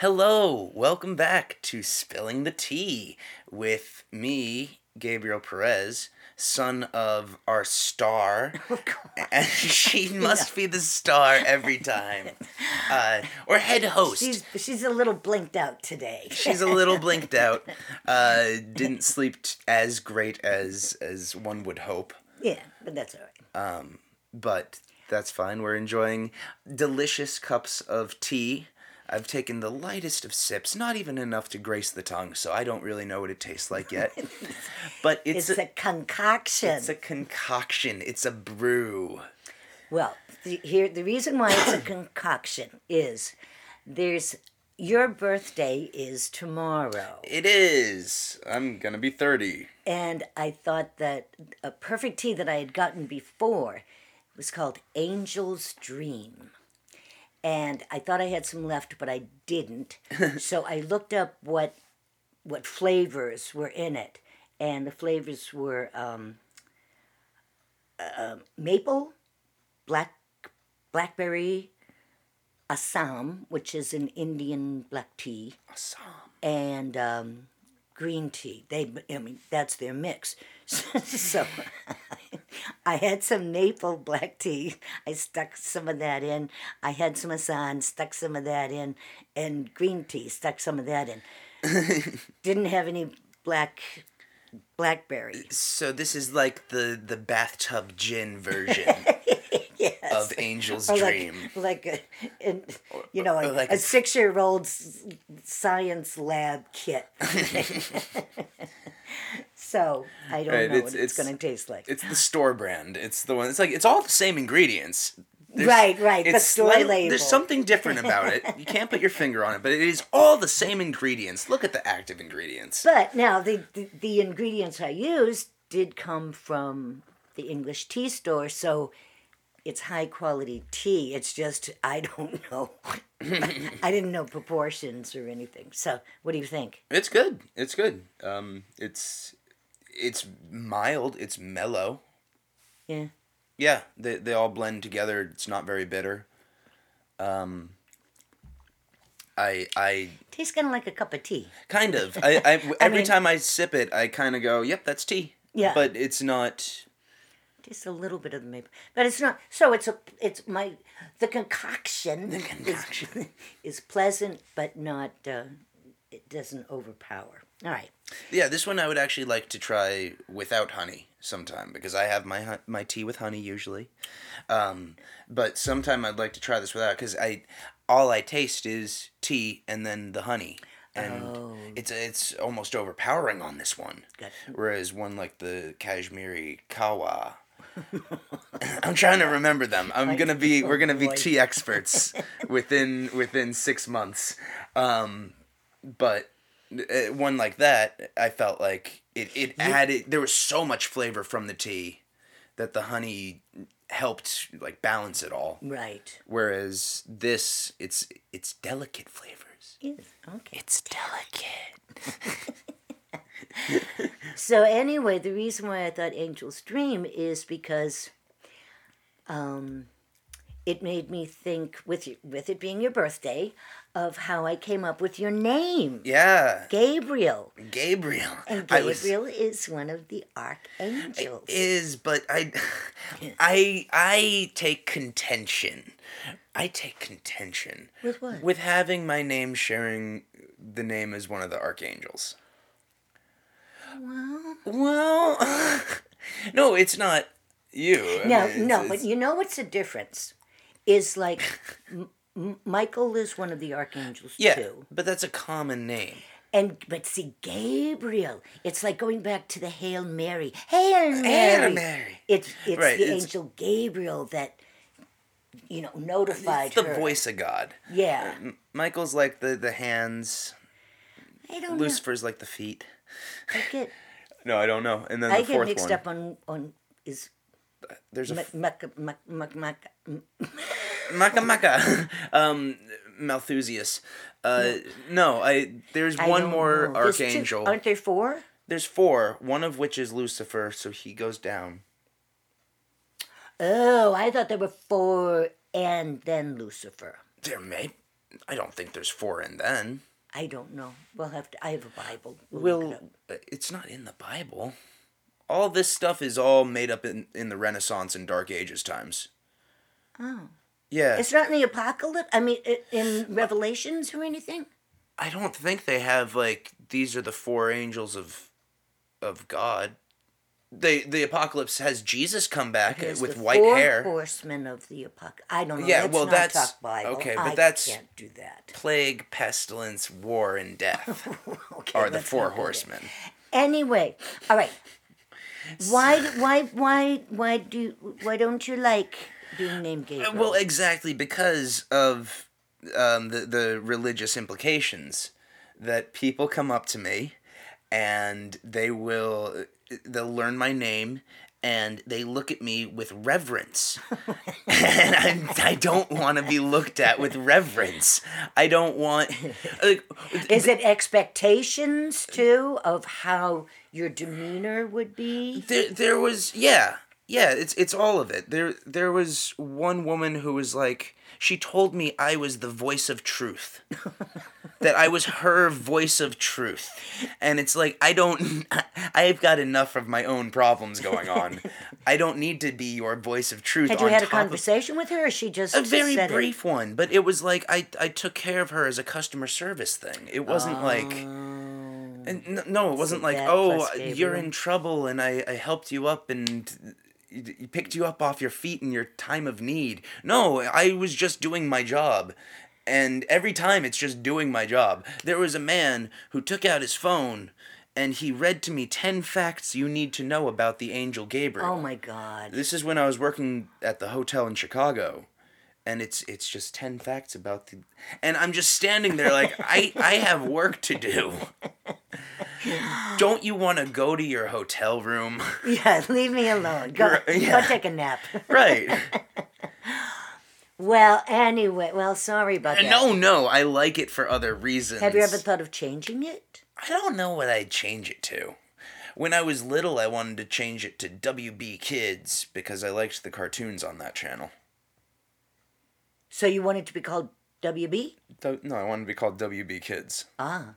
Hello, welcome back to Spilling the Tea with me, Gabriel Perez, son of our star. and she must be the star every time. Uh, or head host. She's she's a little blinked out today. She's a little blinked out. Uh, didn't sleep t- as great as as one would hope, yeah, but that's all right. Um, but that's fine. We're enjoying delicious cups of tea. I've taken the lightest of sips, not even enough to grace the tongue, so I don't really know what it tastes like yet. But it's, It's a, a concoction. it's a concoction. It's a brew. well, the, here the reason why it's a concoction is there's your birthday is tomorrow, It is. I'm gonna be thirty. and I thought that a perfect tea that I had gotten before was called Angel's Dream. And I thought I had some left, but I didn't. so I looked up what what flavors were in it, and the flavors were um, uh, maple, black blackberry, Assam, which is an Indian black tea, Assam. and um, green tea. They, I mean, that's their mix. so I had some maple black tea. I stuck some of that in. I had some Assam, stuck some of that in, and green tea, stuck some of that in. Didn't have any black blackberry. So this is like the the bathtub gin version Yes. of Angel's Or Dream. like, like a, an- you know, a, like a a- six-year-old's science lab kit. so I don't Right, know it's- what it's, it's- going to taste like. It's the store brand. It's the one. It's like it's all the same ingredients. There's- Right, right, the store slight- label. There's something different about it. You can't put your finger on it, but it is all the same ingredients. Look at the active ingredients. But now the, the the ingredients I used did come from the English tea store, so it's high quality tea. It's just I don't know. I didn't know proportions or anything. So what do you think? It's good. It's good. Um, it's it's mild. It's mellow. Yeah. Yeah, they they all blend together. It's not very bitter. Um, I I Tastes kind of like a cup of tea. kind of I, I every mean- time I sip it, I kind of go, "Yep, that's tea." Yeah. But it's not. Just a little bit of the maple, but it's not. So it's a. It's my the concoction. The concoction. is, is pleasant, but not. Uh, it doesn't overpower. All right. Yeah, this one I would actually like to try without honey sometime because I have my my tea with honey usually. Um, but sometime I'd like to try this without because I all I taste is tea and then the honey. And Oh. it's it's almost overpowering on this one. Good. Whereas one like the Kashmiri Kahwa. I'm trying to remember them. I'm gonna be we're gonna be tea experts within within six months. Um, but uh, one like that, I felt like it, it added. There was so much flavor from the tea that the honey helped like balance it all. Right. Whereas this, it's it's delicate flavors. Yes. Okay. It's delicate. So anyway, the reason why I thought Angel's Dream is because um, it made me think with you, with it being your birthday of how I came up with your name, Yeah, Gabriel. Gabriel. And I was- Gabriel is one of the archangels. is, but I, I, I take contention. I take contention With what? with having my name sharing the name as one of the archangels. Well, no, it's not you. I no, mean, it's- no, but you know what's the difference? Is like M- Michael is one of the archangels yeah, too. but that's a common name. And but see, Gabriel, it's like going back to the Hail Mary. Hail Mary. Hail Mary. It's it's Right, the it's- angel Gabriel that you know notified It's the her. voice of God. Yeah. Uh, M- Michael's like the the hands. I don't Lucifer's like the feet. I get No, I don't know. And then I the get fourth mixed one. up on on is There's a Mac Mac Mac Mac Mac Maka Maka. um, Malthusius. Uh, no, I. There's I one more know. Archangel. aren't there four? There's four. One of which is Lucifer, so he goes down. Oh, I thought there were four and then Lucifer. There may. I don't think there's four in then. I don't know. We'll have to. I have a Bible. We'll it uh, it's not in the Bible. All this stuff is all made up in, in the Renaissance and Dark Ages times. Oh. Yeah. It's not in the Apocalypse. I mean, in Revelations or anything. I don't think they have like these are the four angels of of God. They the apocalypse has Jesus come back There's with the white four hair. horsemen of the Apocalypse. I don't know. Yeah, Let's well, that's- okay, but I that's- can't do that. Plague, pestilence, war, and death Okay, are the four not do that. horsemen. Anyway, all right. Why? Why? Why? Why do? Why don't you like being named Gabriel? Well, exactly because of um, the the religious implications that people come up to me and they will they'll learn my name and they look at me with reverence. And I, I don't want to be looked at with reverence. I don't want like, Is it expectations too of how your demeanor would be? there, there was yeah yeah it's it's all of it. There there was one woman who was like she told me i was the voice of truth. That i was her voice of truth. And it's like i don't i've got enough of my own problems going on. I don't need to be your voice of truth Had you had a conversation with her, or she just a very said it? brief one but it was like i i took care of her as a customer service thing. It wasn't like oh. and no, it wasn't like, oh, uh, you're in trouble, and I, I helped you up and y- picked you up off your feet in your time of need. No, I was just doing my job. And every time it's just doing my job. There was a man who took out his phone and he read to me 10 facts you need to know about the angel Gabriel. Oh my God! This is when I was working at the hotel in Chicago. And it's it's just 10 facts about the and I'm just standing there like I I have work to do. Don't you want to go to your hotel room? Yeah, leave me alone. Go, yeah. go take a nap. right. well, anyway, well, sorry about that. No, no, I like it for other reasons. Have you ever thought of changing it? I don't know what I'd change it to. When I was little, I wanted to change it to WB Kids because I liked the cartoons on that channel. So you wanted to be called WB? Do- No, I wanted to be called WB Kids. Ah,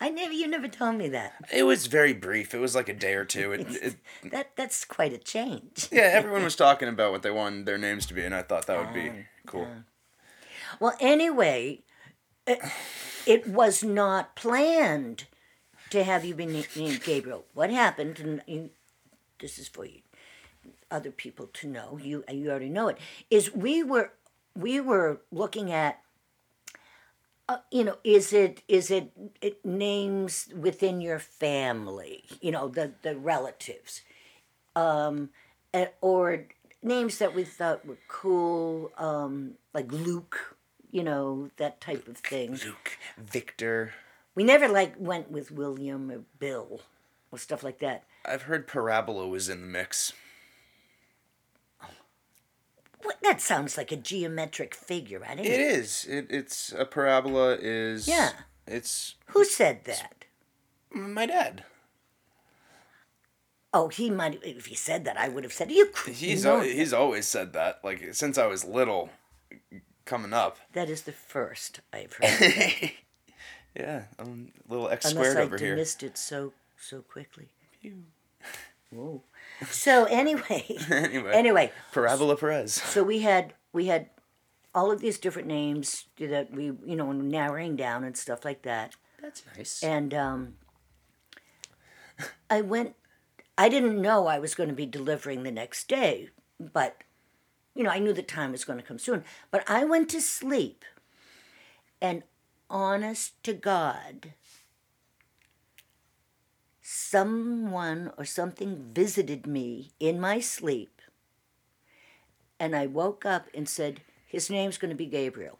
I never. You never told me that. It was very brief. It was like a day or two. It, it, That that's quite a change. yeah, everyone was talking about what they wanted their names to be, and I thought that would be cool. Well, anyway, it, it was not planned to have you be named Gabriel. What happened? And you, this is for you, other people to know. You you already know it. Is we were we were looking at. Uh, you know, is it is it, it names within your family? You know, the the relatives, um, or names that we thought were cool, um, like Luke. You know, that type of thing. Luke, Victor. We never like went with William or Bill or stuff like that. I've heard Parabola was in the mix. What, that sounds like a geometric figure. I didn't. It is. It, it's a parabola. Is Yeah. It's Who said that? my dad. Oh, he might. If he said that, I would have said you. could He's al- he's always said that. Like since I was little, coming up. that is the first I've heard. Yeah, I'm a little X unless squared I over here. missed it so so quickly. Whoa. So anyway, Anyway, anyway, Parabola Perez. so we had we had all of these different names that we you know narrowing down and stuff like that. That's nice. and um, I went. I didn't know I was going to be delivering the next day, but you know I knew the time was going to come soon. But I went to sleep, and honest to God, someone or something visited me in my sleep, and I woke up and said, "His name's going to be Gabriel."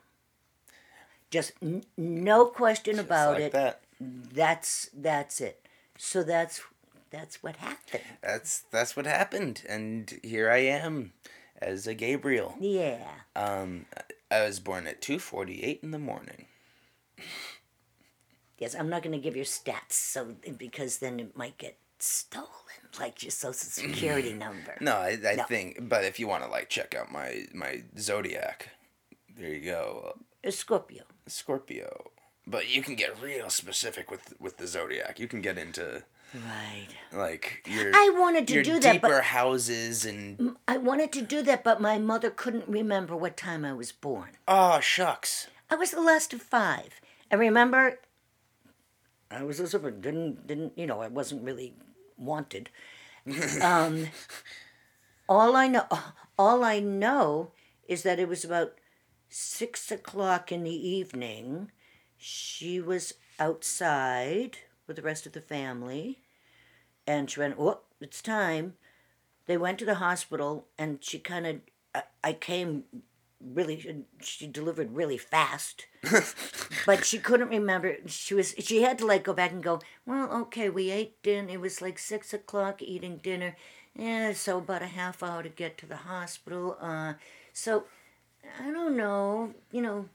Just n- no question about like it that. that's that's it so that's that's what happened That's that's what happened, and here I am, as a Gabriel. yeah Um, I was born at two forty eight in the morning. Yes i'm not going to give your stats so because then it might get stolen like your social security number No, I, I No. think, but if you want to like check out my my zodiac, there you go. A Scorpio. Scorpio. But you can get real specific with with the zodiac. You can get into Right. like your I wanted to do that, deeper but houses and I wanted to do that, but my mother couldn't remember what time I was born. oh shucks. I was the last of five. And remember, I was a super, didn't, didn't, you know, I wasn't really wanted. um, all I know, all I know is that it was about six o'clock in the evening. She was outside with the rest of the family, and she went, "Oh, it's time." They went to the hospital, and she kind of, I, I came really she delivered really fast but she couldn't remember she was she had to like go back and go well okay we ate dinner it was like six o'clock eating dinner yeah so about a half hour to get to the hospital uh so i don't know you know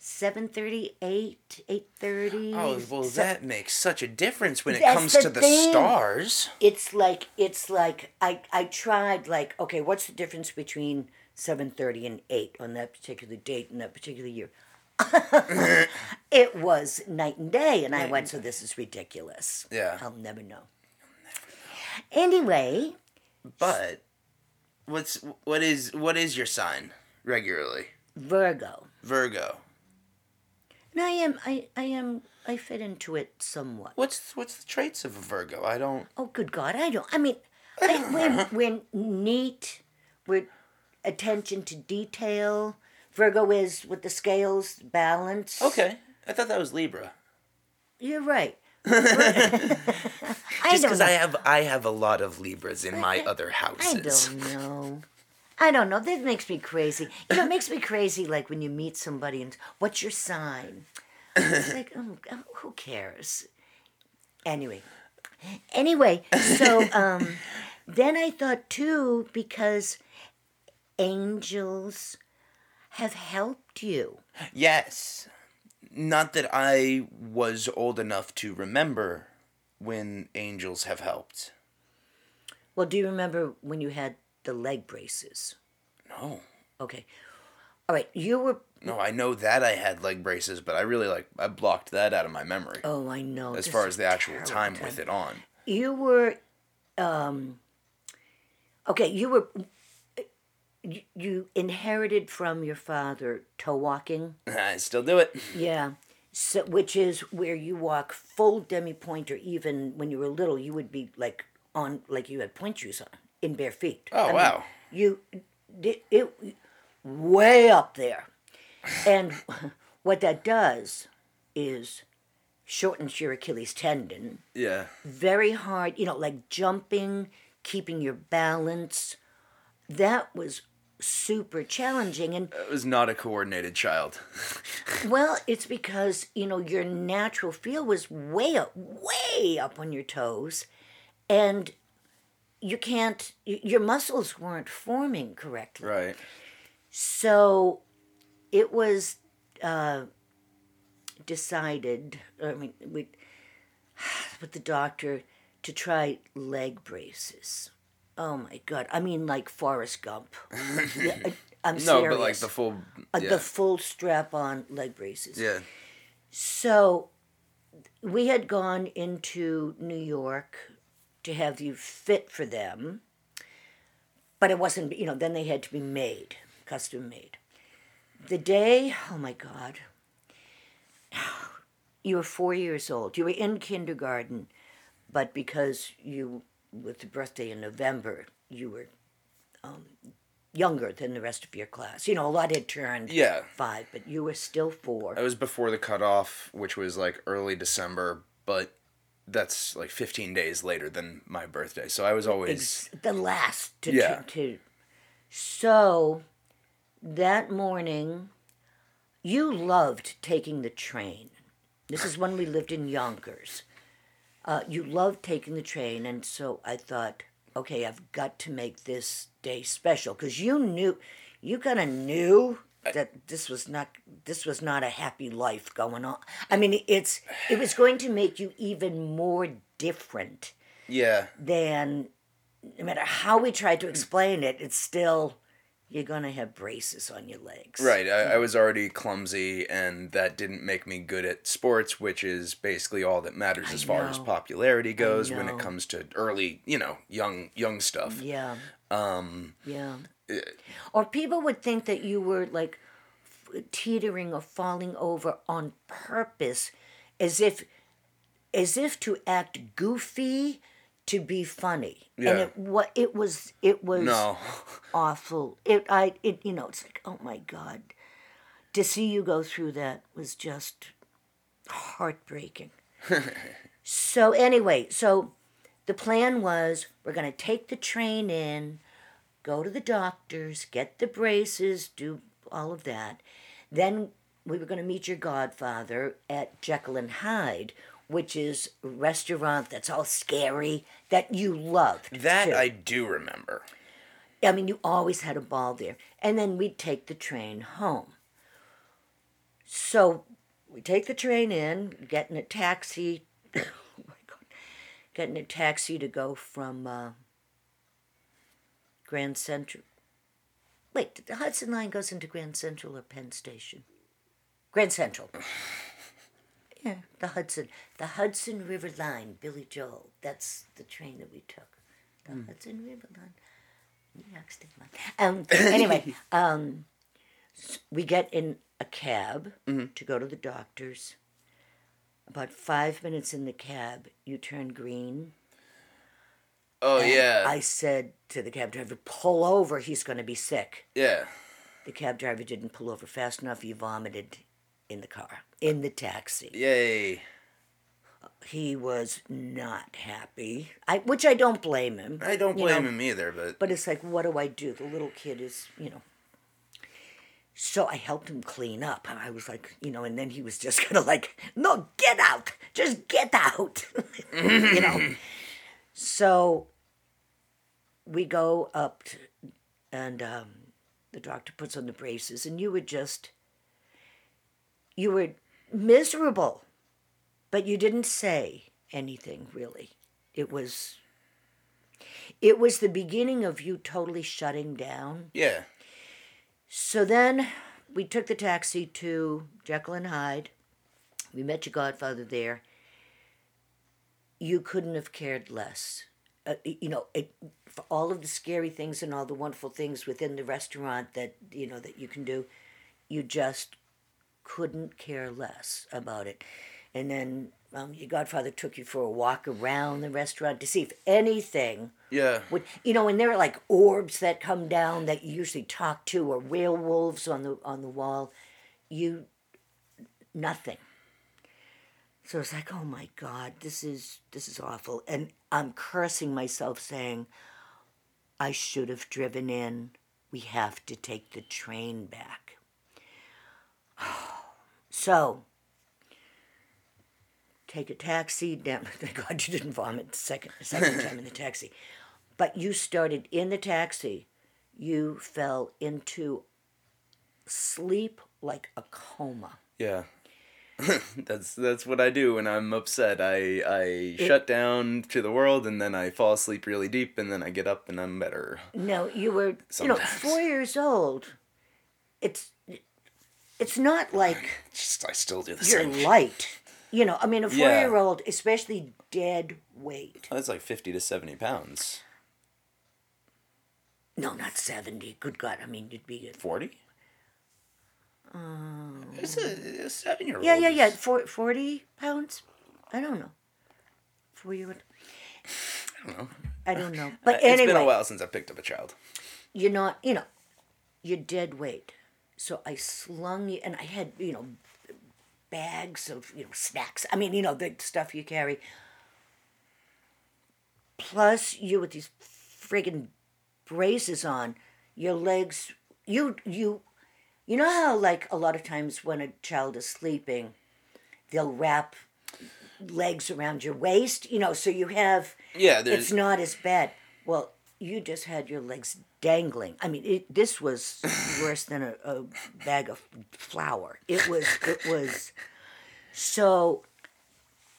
7.30 8 8.30 Oh well, so- that makes such a difference when it comes the to the thing. stars. it's like it's like I I tried like okay what's the difference between 7:30 and 8 on that particular date in that particular year it was night and day and I went so this is ridiculous Yeah. I'll never know anyway But what's what is what is your sign regularly? Virgo Virgo. and I am I I am I fit into it somewhat What's what's the traits of a Virgo? I don't. Oh, good God! I don't. I mean, I, we're we're neat. We're attention to detail. Virgo is with the scales balance. Okay, I thought that was Libra. you're right. Just because know. I have I have a lot of Libras in my other houses. I don't know. I don't know. That makes me crazy. You know, it makes me crazy. Like when you meet somebody and what's your sign? It's like, oh, who cares? Anyway, anyway. So um, then I thought too because angels have helped you. Yes. Not that I was old enough to remember when angels have helped. Well, do you remember when you had the leg braces? No. Okay. All right. You were. No, I know that I had leg braces, but I really like I blocked that out of my memory Oh, I know. as this far as the actual terrible time with it on. you were um okay you were you, inherited from your father toe walking I still do it. yeah so which is where you walk full demi pointe or even when you were little you would be like on like you had pointe shoes on in bare feet Oh, I mean, wow. you it, it way up there and what that does is shortens your achilles tendon Yeah. very hard, you know, like jumping, keeping your balance. That was super challenging. And I was not a coordinated child. well, it's because, you know, your natural feel was way up, way up on your toes. And you can't, your muscles weren't forming correctly. Right. So it was uh, decided, I mean, we, with the doctor to try leg braces. Oh my God. I mean, like Forrest Gump. Yeah, I- I'm No, serious. but like the full. Uh, The full strap on leg braces. yeah. So we had gone into New York to have you fit for them, but it wasn't, you know, then they had to be made, custom made. The day, oh my God, you were four years old. You were in kindergarten, but because you, with the birthday in November, you were um, younger than the rest of your class. You know, a lot had turned Yeah. five, but you were still four. I was before the cutoff, which was like early December, but that's like 15 days later than my birthday. So I was always. The last to, Yeah. to so that morning you loved taking the train this is when we lived in yonkers uh, you love taking the train and so i thought okay i've got to make this day special because you knew you kind of knew that this was not this was not a happy life going on i mean it's it was going to make you even more different Yeah. Than no matter how we tried to explain it, it's still you're gonna have braces on your legs. Right. I, I was already clumsy, and that didn't make me good at sports, which is basically all that matters as far as popularity goes when it comes to early, you know, young young stuff. Yeah. Um, Yeah. eh, Or people would think that you were like f- teetering or falling over on purpose, as if, as if to act goofy, to be funny. And it what it was it was no. awful. It I it you know it's like oh my god, to see you go through that was just heartbreaking. so anyway, so the plan was we're gonna take the train in, go to the doctors, get the braces, do all of that. Then we were gonna meet your godfather at Jekyll and Hyde, which is a restaurant that's all scary that you loved. That too. I do remember. I mean, you always had a ball there. And then we'd take the train home. So we take the train in, get in a taxi. oh my God. Get in a taxi to go from uh, Grand Central. Wait, the Hudson Line goes into Grand Central or Penn Station? Grand Central. Yeah, the Hudson. The Hudson River Line, Billy Joel. That's the train that we took. The Hudson River Line. New York State Line. Um, anyway, um, s- we get in a cab to go to the doctor's. About five minutes in the cab, you turn green. Oh and yeah. I said to the cab driver, pull over, he's going to be sick. yeah. The cab driver didn't pull over fast enough. He vomited in the car, in the taxi. Yay. He was not happy, I, which I don't blame him. I don't you blame know. him either, but But it's like, what do I do? The little kid is, you know. So I helped him clean up. I was like, you know, and then he was just kind of like, no, get out. Just get out. you know. So we go up to, and um, the doctor puts on the braces, and you were just, you were miserable, but you didn't say anything really. It was it was the beginning of you totally shutting down. yeah. So then we took the taxi to Jekyll and Hyde. We met your godfather there. You couldn't have cared less. Uh, you know, it, for all of the scary things and all the wonderful things within the restaurant that you know that you can do, you just couldn't care less about it. And then um, your godfather took you for a walk around the restaurant to see if anything Yeah. would you know and there are like orbs that come down that you usually talk to or werewolves on the on the wall. You nothing. So it's like oh my god this is this is awful. And i'm cursing myself saying i should have driven in. We have to take the train back so take a taxi down. Thank God you didn't vomit the second second time in the taxi. But you started in the taxi. You fell into sleep like a coma. Yeah. that's that's what I do when I'm upset. I I shut down to the world and then I fall asleep really deep and then I get up and I'm better. No, you were you know four years old. It's it's not like Just I still do the you're same. light. You know, I mean, a Yeah. four-year-old, especially dead weight. Oh, that's like fifty to seventy pounds. No, not seventy. Good God, I mean, you'd be. Forty. Um, it's a, a seven year old. Yeah, yeah, yeah. Four, 40 pounds? I don't know. Four year old. I don't know. I don't know. But It's anyway, been a while since I picked up a child. you're not, you know, you're dead weight. So I slung you, and I had, you know, bags of, you know, snacks. I mean, you know, the stuff you carry. Plus, you with these friggin' braces on, your legs, you, you, you know how, like, a lot of times when a child is sleeping, they'll wrap legs around your waist, you know, so you have Yeah, there's it's not as bad. Well, you just had your legs dangling. I mean, it, this was worse than a, a bag of flour. It was. It was. So,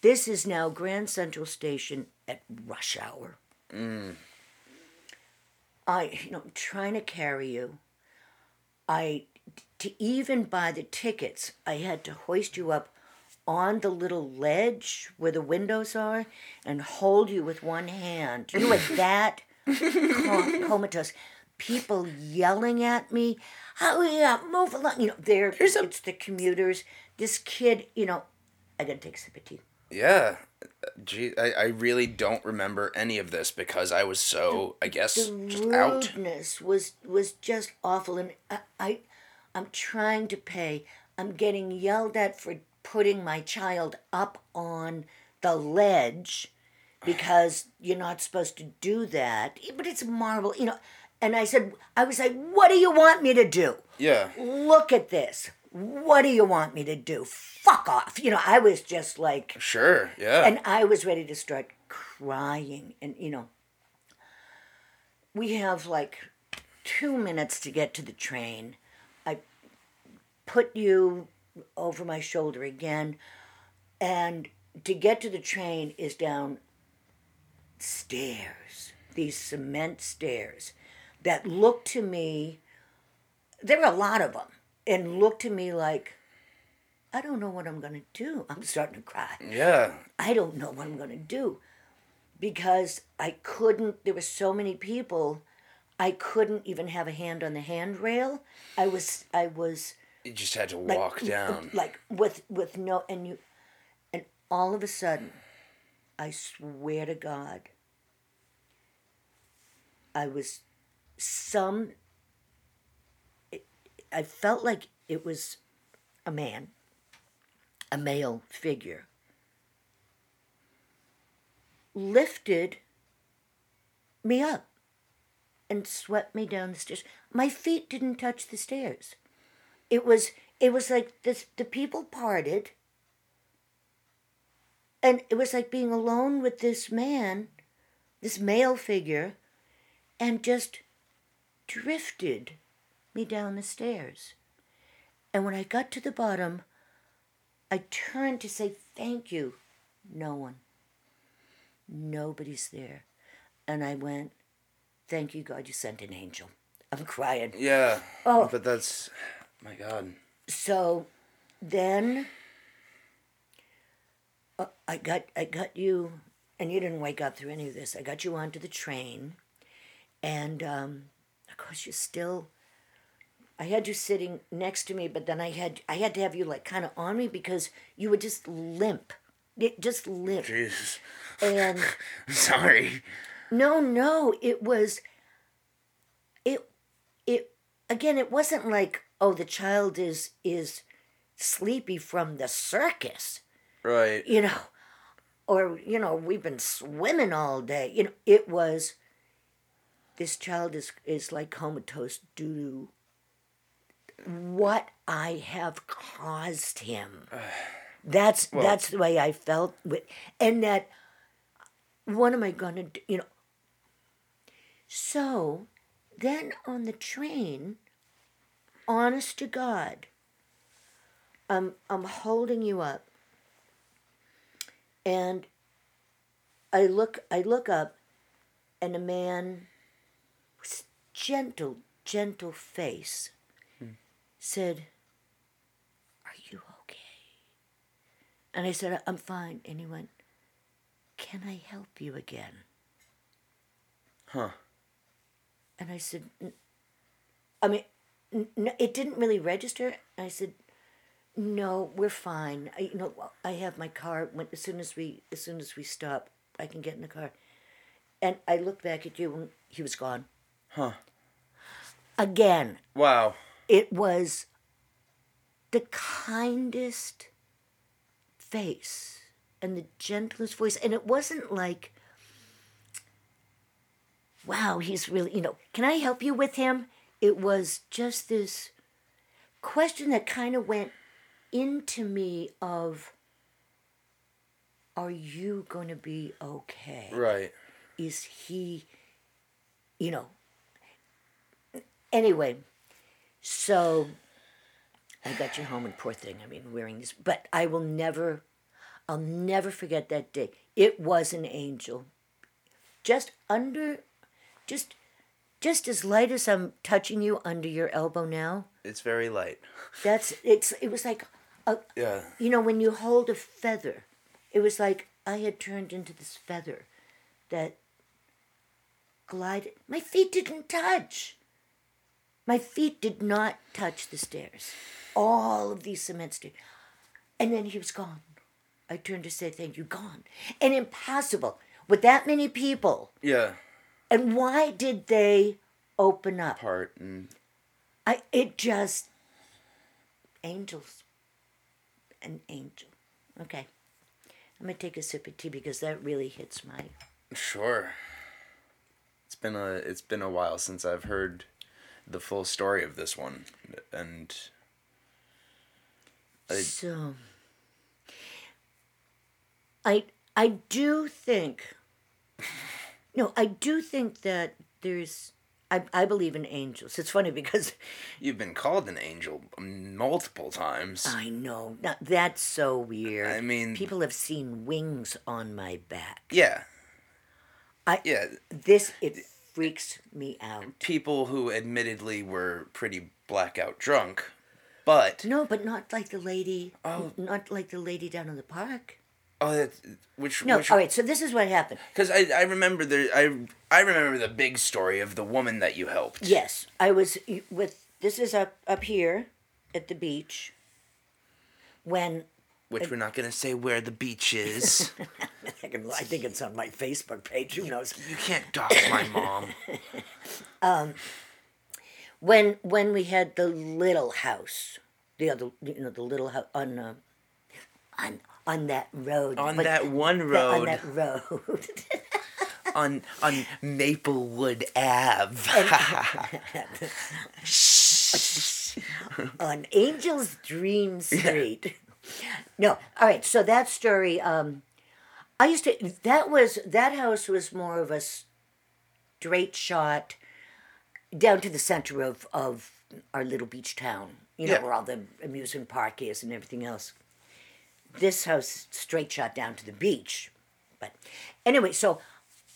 this is now Grand Central Station at rush hour. Mm. I, you know, I'm trying to carry you. I to even buy the tickets, I had to hoist you up on the little ledge where the windows are and hold you with one hand. You were that comatose. People yelling at me, "Oh yeah, move along!" You know, there. It's the commuters. This kid, you know, I gotta take a sip of tea. Yeah. Gee, I, I really don't remember any of this because I was so, I guess, just out. was was just awful and I, I i'm trying to pay i'm getting yelled at for putting my child up on the ledge because you're not supposed to do that but it's Marvel, you know and i said i was like what do you want me to do Yeah. look at this what do you want me to do fuck off you know i was just like Sure. Yeah. and I was ready to start crying. And, you know, we have like two minutes to get to the train. I put you over my shoulder again. And to get to the train is down stairs, these cement stairs that look to me, there are a lot of them, and look to me like, I don't know what I'm going to do. I'm starting to cry. yeah. I don't know what I'm going to do because I couldn't, there were so many people, I couldn't even have a hand on the handrail. I was, I was You just had to like, walk down. like with, with no, and you, and all of a sudden, I swear to God, I was some, it, I felt like it was a man, a male figure lifted me up and swept me down the stairs. My feet didn't touch the stairs. It was it was like this the people parted and it was like being alone with this man, this male figure, and just drifted me down the stairs. And when I got to the bottom, I turned to say thank you. No one. Nobody's there. And I went, Thank you, God, you sent an angel. I'm crying. Yeah. Oh. But that's, my God. So then uh, I got I got you, and you didn't wake up through any of this. I got you onto the train, and um, of course you still. I had you sitting next to me, but then I had I had to have you like kind of on me because you would just limp, it just limp, Jesus. and Sorry. no, no, it was. It, it again. It wasn't like oh the child is is sleepy from the circus, Right. you know, or you know we've been swimming all day. You know, it was. This child is is like comatose due to what I have caused him. That's that's the way I felt with, and that. What am I gonna do? You know. So, then on the train, honest to God, I'm I'm holding you up, and I look I look up, and a man with gentle gentle face hmm. said, "Are you okay?" And I said, "I'm fine." And he went, "Can I help you again?" Huh. And I said, "N- I mean, n- it didn't really register. I said, no, we're fine. I, you know, I have my car. When, as soon as we, as soon as we stop, I can get in the car. And I looked back at you, and he was gone. Huh. Again, Wow. it was the kindest face and the gentlest voice, and it wasn't like, "Wow, he's really," you know. Can I help you with him? It was just this question that kind of went into me of, "Are you going to be okay?" Right. is he you know anyway so i got you home and poor thing i mean wearing this but i will never i'll never forget that day it was an angel just under just just as light as I'm touching you under your elbow now. It's very light. That's it's. It was like, a, Yeah. you know, when you hold a feather, it was like I had turned into this feather that glided. My feet didn't touch. My feet did not touch the stairs. All of these cement stairs. And then he was gone. I turned to say thank you, gone. And impossible with that many people. Yeah. And why did they open up? Part and I it just angels. An angel. Okay. I'm gonna take a sip of tea because that really hits my sure. It's been a it's been a while since I've heard the full story of this one, and I- so I I do think no, I do think that there's I, I believe in angels. It's funny because you've been called an angel multiple times. I know not, that's so weird. I mean- people have seen wings on my back. yeah. I Yeah. this it freaks me out. People who admittedly were pretty blackout drunk, but No, but not like the lady. Oh. Not like the lady down in the park. Oh, that's which No, which all right. So this is what happened. Because I, I remember the I I remember the big story of the woman that you helped. Yes, I was with. This is up up here at the beach. When Which we're not gonna say where the beach is. I, can, I think it's on my Facebook page. Who knows? you can't dox my mom. When when we had the little house, the other you know the little house on uh, on on that road. On but- that one the- on that road. on on Maplewood Ave. on Angel's Dream Street. No, all right. So that story, um, I used to. That was that house was more of a straight shot down to the center of of our little beach town. You know Yeah. where all the amusement park is and everything else. This house straight shot down to the beach, but anyway, so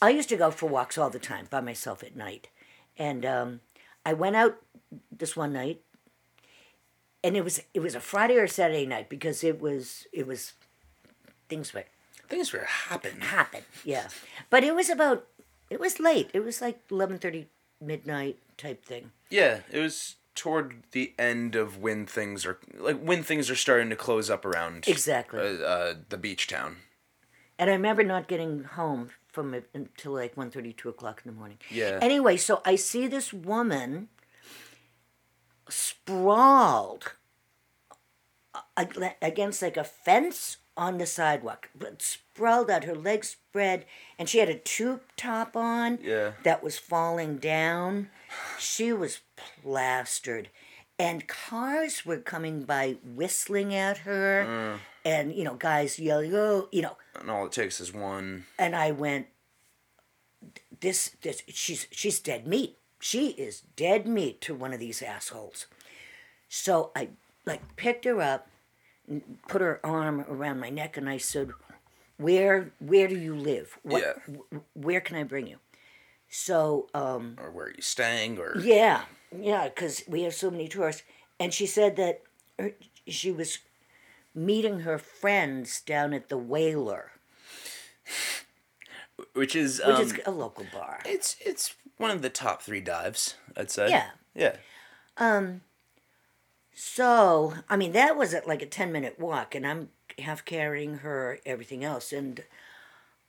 I used to go for walks all the time by myself at night, and um, I went out this one night and it was it was a Friday or Saturday night because it was it was things were Things were happening. happen yeah. But it was about it was late. It was like 11:30 midnight type thing. Yeah, it was toward the end of when things are like when things are starting to close up around Exactly. uh, uh, the beach town. and I remember not getting home from it until like 1.30, 2 o'clock in the morning Yeah. anyway so I see this woman sprawled against like a fence on the sidewalk, but sprawled out, her legs spread, and she had a tube top on Yeah. that was falling down. She was plastered, and cars were coming by whistling at her, and you know, guys yelling, "Oh!" You know, And all it takes is one. and I went, "This, this, she's she's dead meat. She is dead meat to one of these assholes." So I like picked her up, put her arm around my neck, and I said, "Where, where do you live? What, Yeah. wh- where can I bring you?" So, um, Or where are you staying? Or yeah, yeah, because we have so many tourists, and she said that her, she was meeting her friends down at the Whaler, which is which um, is a local bar. it's it's one of the top three dives. I'd say. Yeah. Yeah. So, I mean, that was at like a 10 minute walk, and I'm half carrying her, everything else. And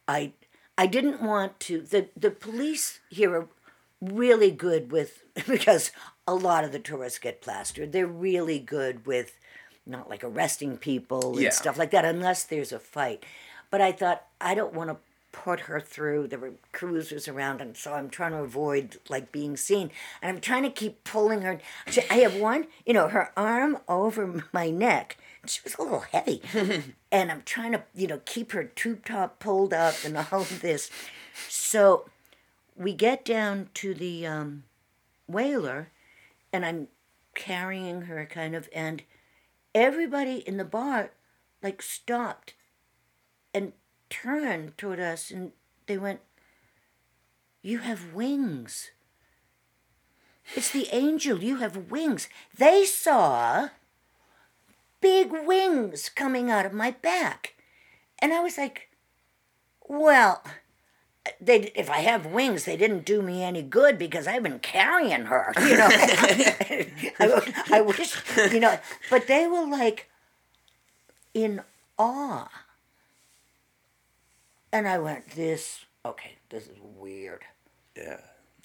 I I didn't want to. The, the police here are really good with, because a lot of the tourists get plastered, they're really good with not like arresting people and Yeah. stuff like that unless there's a fight. But I thought, I don't want to put her through. There were cruisers around, and so I'm trying to avoid like being seen. And I'm trying to keep pulling her. She- I have one, you know, her arm over my neck. She was a little heavy, and I'm trying to, you know, keep her tube top pulled up and all of this. So we get down to the um, whaler, and I'm carrying her kind of, and everybody in the bar like stopped and turned toward us and they went, You have wings. It's the angel. You have wings. They saw big wings coming out of my back. And I was like, well, they if I have wings, they didn't do me any good because I've been carrying her. You know, I, I wish you know, but they were like in awe, and I went, "This okay? This is weird." Yeah.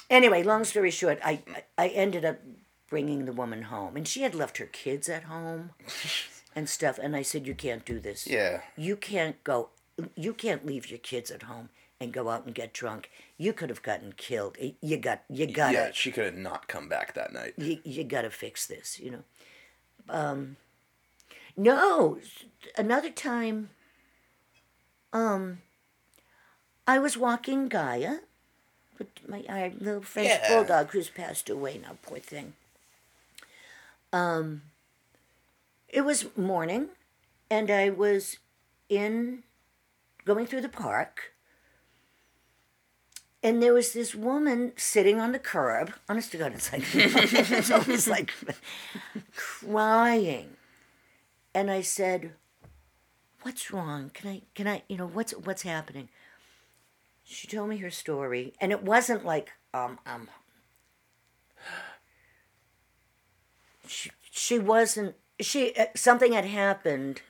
Anyway, long story short, I I ended up bringing the woman home, and she had left her kids at home and stuff. And I said, "You can't do this. Yeah. You can't go. You can't leave your kids at home and go out and get drunk. You could have gotten killed. You got. You got Yeah, she could have not come back that night. You, you got to fix this. You know. Um. No, another time. Um. I was walking Gaia, but my our little French Yeah. bulldog who's passed away now, poor thing. Um. It was morning, and I was in going through the park. And there was this woman sitting on the curb. Honest to God, it's like it's almost like crying. And I said, "What's wrong? Can I? Can I? You know what's what's happening?" She told me her story, and it wasn't like um um. She she wasn't she uh, something had happened.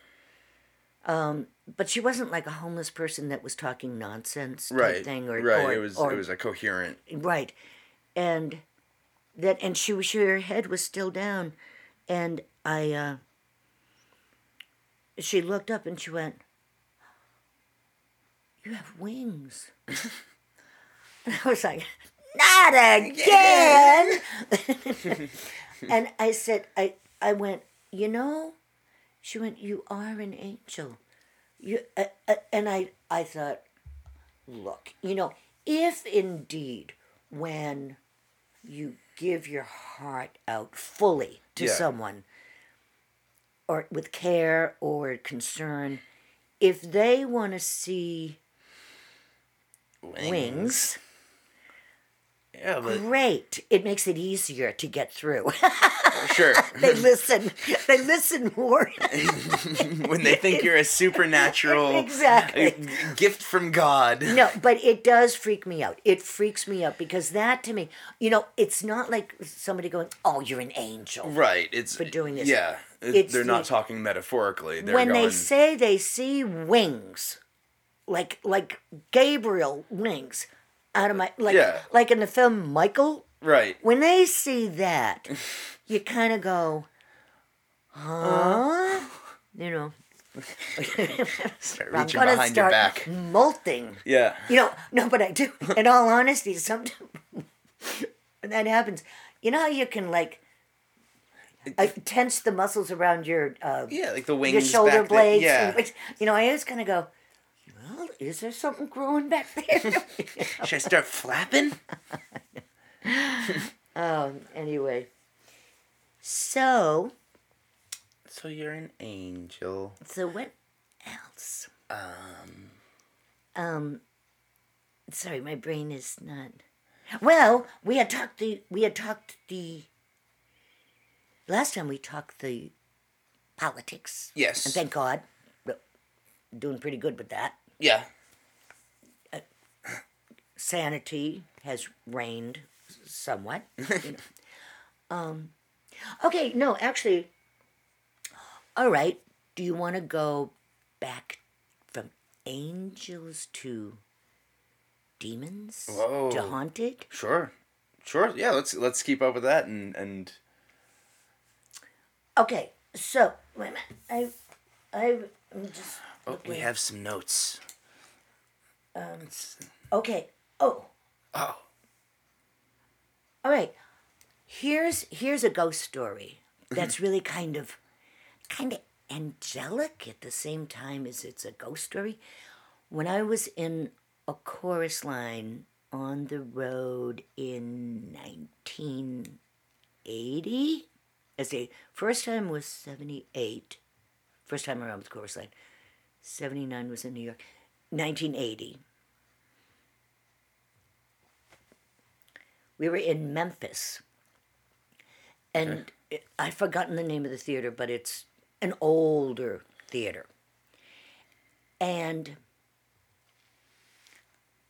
Um, but she wasn't like a homeless person that was talking nonsense Right. thing or right. or- it was or- it was a coherent. right and that and she was sure her head was still down and i uh she looked up and she went you have wings and i was like not again and i said i i went you know she went you are an angel you uh, uh, and i i thought look, you know, if indeed when you give your heart out fully to Yeah. someone or with care or concern, if they want to see wings, Yeah, but great. It makes it easier to get through. sure. they listen. They listen more. when they think you're a supernatural Exactly. gift from God. No, but it does freak me out. It freaks me out because that to me, you know, it's not like somebody going, "Oh, you're an angel." Right. It's For doing this. Yeah. It's they're not talking metaphorically. They're when going, they say they see wings, like like Gabriel wings out of my like Yeah. like in the film Michael, right. when they see that, you kind of go, "Huh?" You know, Start I'm reaching behind start your back. molting. Yeah. You know, no, but I do. In all honesty, sometimes when that happens, you know how you can like uh, tense the muscles around your uh, Yeah, like the wings. your shoulder back there. blades. Yeah. and which- you know, I always kind of go, well, is there something growing back there? Should I start flapping? um. Anyway, so So you're an angel. so what else? Um. Um. Sorry, my brain is not. Well, we had talked the we had talked the. Last time we talked the politics. Yes. And thank God, doing pretty good with that. Yeah. sanity has reigned somewhat. you know. um, okay, no, actually, all right. Do you want to go back from angels to demons Whoa. to haunted? Sure. Sure. Yeah. Let's let's keep up with that and and Okay, so wait a minute. I, I, I'm just. Oh, we have some notes. Um, Okay. Oh, Oh. all right. Here's here's a ghost story that's really kind of kind of angelic at the same time as it's a ghost story. When I was in a chorus line on the road in 1980, as the first time was 78, first time around with the chorus line. 79 was in New York. 1980. We were in Memphis and I've forgotten the name of the theater, but it's an older theater. And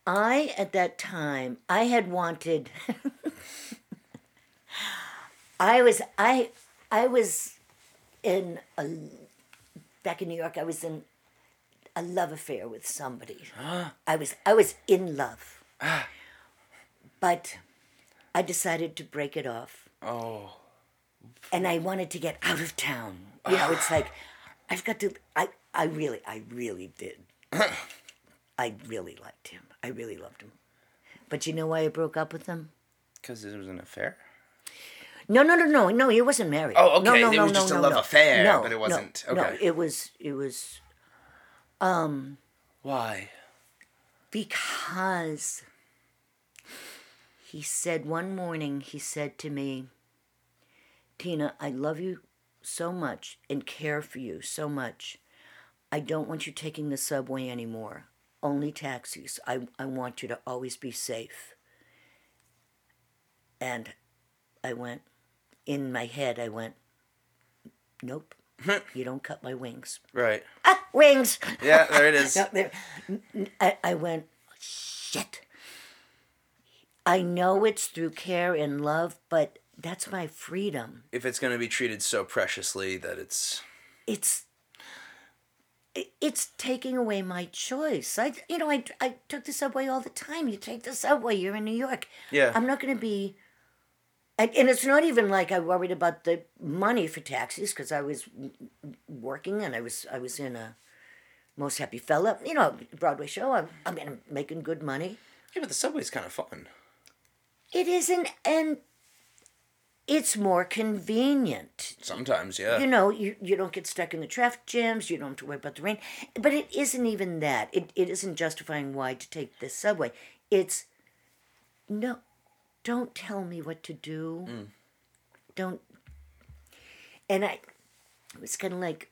I, at that time, I had wanted. I was I I was in a back in New York. I was in a love affair with somebody. I was I was in love, ah. but I decided to break it off, Oh. and I wanted to get out of town. You know, it's ah. like I've got to. I I really I really did. I really liked him. I really loved him. But you know why I broke up with him? Because it was an affair? No, no, no, no, no. He wasn't married. Oh, No, okay. no, no, It no, was no, just a love no. affair, No, but it wasn't- No, okay. it was. It was Um, Why? because he said one morning. He said to me, "Tina, I love you so much and care for you so much. I don't want you taking the subway anymore. Only taxis. I I want you to always be safe." And I went in my head. I went, "Nope." You don't cut my wings. Right. Ah, wings. Yeah, there it is. No, there- I, I went, shit. I know it's through care and love, but that's my freedom. If it's going to be treated so preciously that it's. It's it's taking away my choice. I you know I I took the subway all the time. You take the subway. You're in New York. Yeah. I'm not going to be. And, and it's not even like I worried about the money for taxis because I was working and I was I was in a most happy fella you know Broadway show. I'm, I mean I'm making good money. Yeah, but the subway's kind of fun. It isn't, and it's more convenient. Sometimes, yeah. You know, you, you don't get stuck in the traffic jams, you don't have to worry about the rain. But it isn't even that. It, it isn't justifying why to take the subway. It's, no, don't tell me what to do. Mm. Don't. And I was kind of like,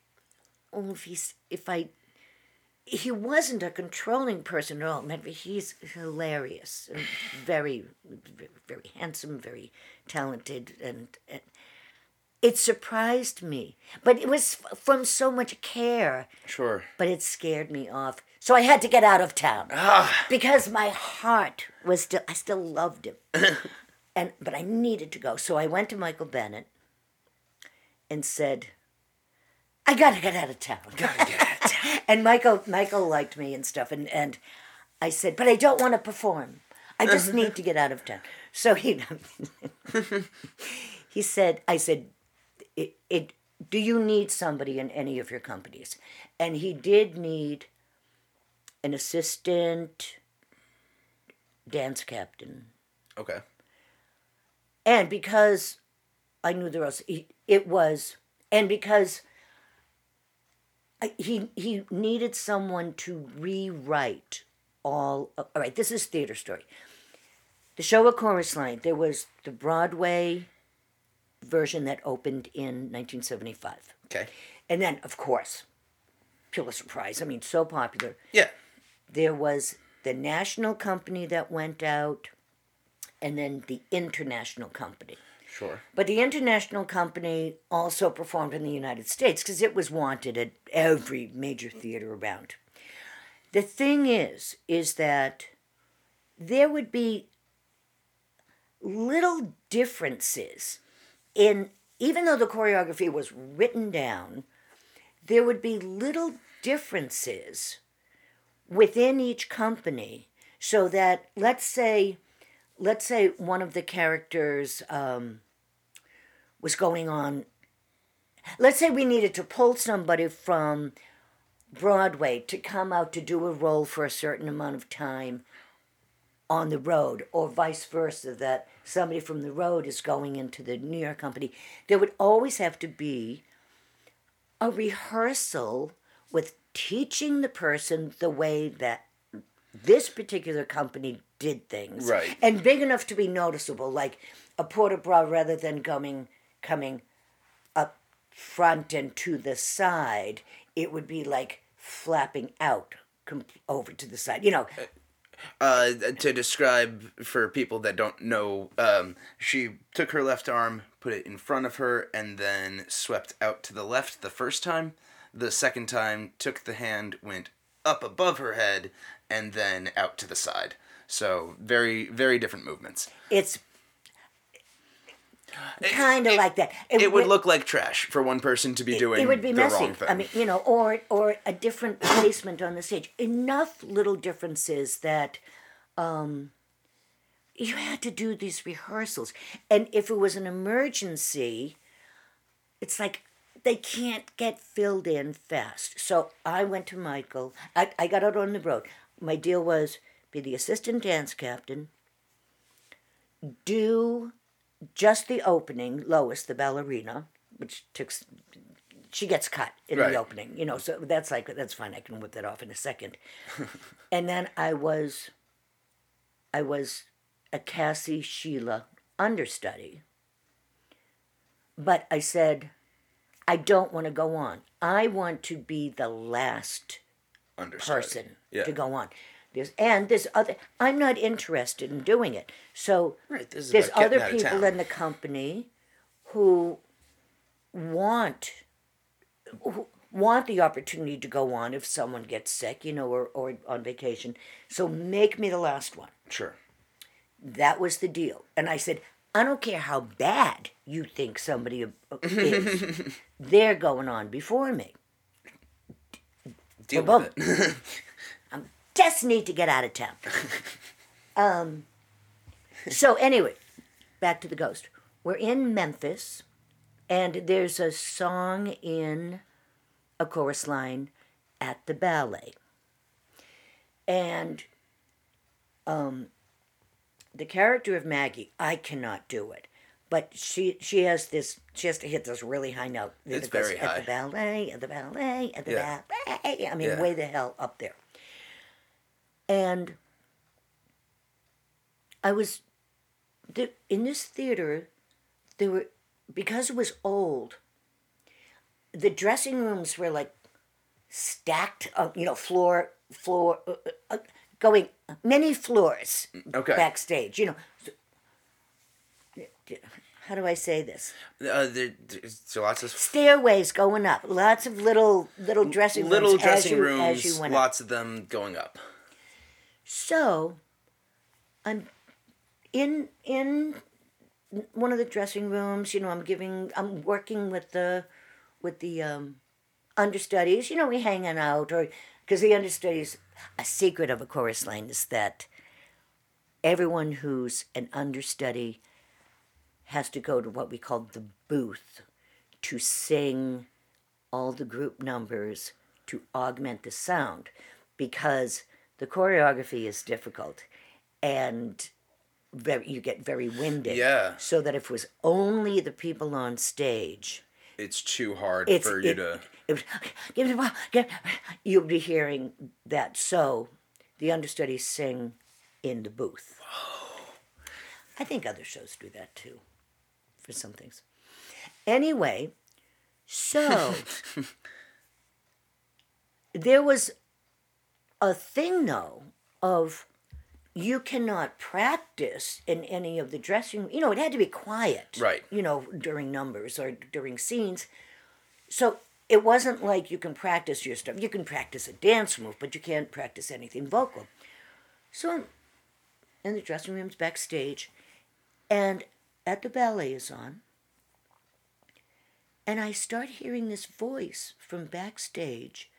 oh, if he's, if I, he wasn't a controlling person at all. Remember, he's hilarious very, very handsome, very talented, and, and it surprised me. But it was f- from so much care, Sure. but it scared me off. So I had to get out of town ah. because my heart was still. I still loved him, and but I needed to go. So I went to Michael Bennett and said, "I gotta get out of town." Gotta get out of town. and Michael Michael liked me and stuff and and I said, "But I don't want to perform. I just need to get out of town." So he he said, "I said, it, it do you need somebody in any of your companies?" And he did need an assistant dance captain. Okay. And because I knew there was, it was, and because I, he he needed someone to rewrite all. All right, this is theater story. The show at Chorus Line. There was the Broadway version that opened in 1975, Okay. and then of course, Pulitzer Prize. I mean, so popular Yeah. there was the national company that went out and then the international company Sure. but the international company also performed in the united states because it was wanted at every major theater around the thing is is that there would be little differences in even though the choreography was written down there would be little differences within each company so that let's say let's say one of the characters um, was going on let's say we needed to pull somebody from broadway to come out to do a role for a certain amount of time on the road or vice versa that somebody from the road is going into the new york company there would always have to be a rehearsal with teaching the person the way that this particular company did things Right. and big enough to be noticeable like a port de bras rather than coming coming up front and to the side it would be like flapping out com- over to the side you know uh, Uh, to describe for people that don't know, um, she took her left arm, put it in front of her, and then swept out to the left the first time. The second time, took the hand, went up above her head, and then out to the side. So very, very different movements. It's kind of like that. It would look like trash for one person to be doing it would be the messy. wrong thing. I mean, you know, or or a different placement on the stage. Enough little differences that um, you had to do these rehearsals, and if it was an emergency, it's like they can't get filled in fast. So I went to Michael. I, I got out on the road. My deal was be the assistant dance captain. Do just the opening, Lois, the ballerina, which took she gets cut in Right. the opening, you know, so that's like that's fine. I can whip that off in a second. and then I was I was a Cassie Sheila understudy. But I said, I don't want to go on. I want to be the last Understudy. person Yeah. to go on. There's and there's other. I'm not interested in doing it. So Right, there's other people in the company who want who want the opportunity to go on if someone gets sick, you know, or, or on vacation. So make me the last one. Sure. That was the deal. And I said, I don't care how bad you think somebody uh, is. They're going on before me. Deal with it. just need to get out of town. um, so anyway, back to the ghost. We're in Memphis, and there's a song in a chorus line at the ballet, and um, the character of Maggie, I cannot do it. But she she has this she has to hit this really high note. It's very at the ballet, at the ballet, at the Yeah. ballet. I mean, Yeah. way the hell up there. And I was in this theater. There were because it was old. The dressing rooms were like stacked, uh, you know, floor floor, uh, uh, uh, going many floors Okay. backstage. You know, how do I say this? Uh, there, there's lots of Stairways going up, lots of little little dressing rooms. little as dressing you- rooms, as you went up. lots of them going up. So, I'm in in one of the dressing rooms. You know, I'm giving, I'm working with the with the um, understudies. You know, we hanging out, or because the understudies, a secret of a chorus line is that everyone who's an understudy has to go to what we call the booth to sing all the group numbers to augment the sound because the choreography is difficult and very, you get very winded. Yeah. So that if it was only the people on stage, It's too hard it's for you it, to. it give ball, give, you'll be hearing that. So the understudies sing in the booth. Whoa. I think other shows do that too, for some things. Anyway, so there was a thing though of you cannot practice in any of the dressing you know it had to be quiet Right. you know during numbers or during scenes. So it wasn't like you can practice your stuff. You can practice a dance move but you can't practice anything vocal. So I'm in the dressing rooms backstage and at the ballet is on and i start hearing this voice from backstage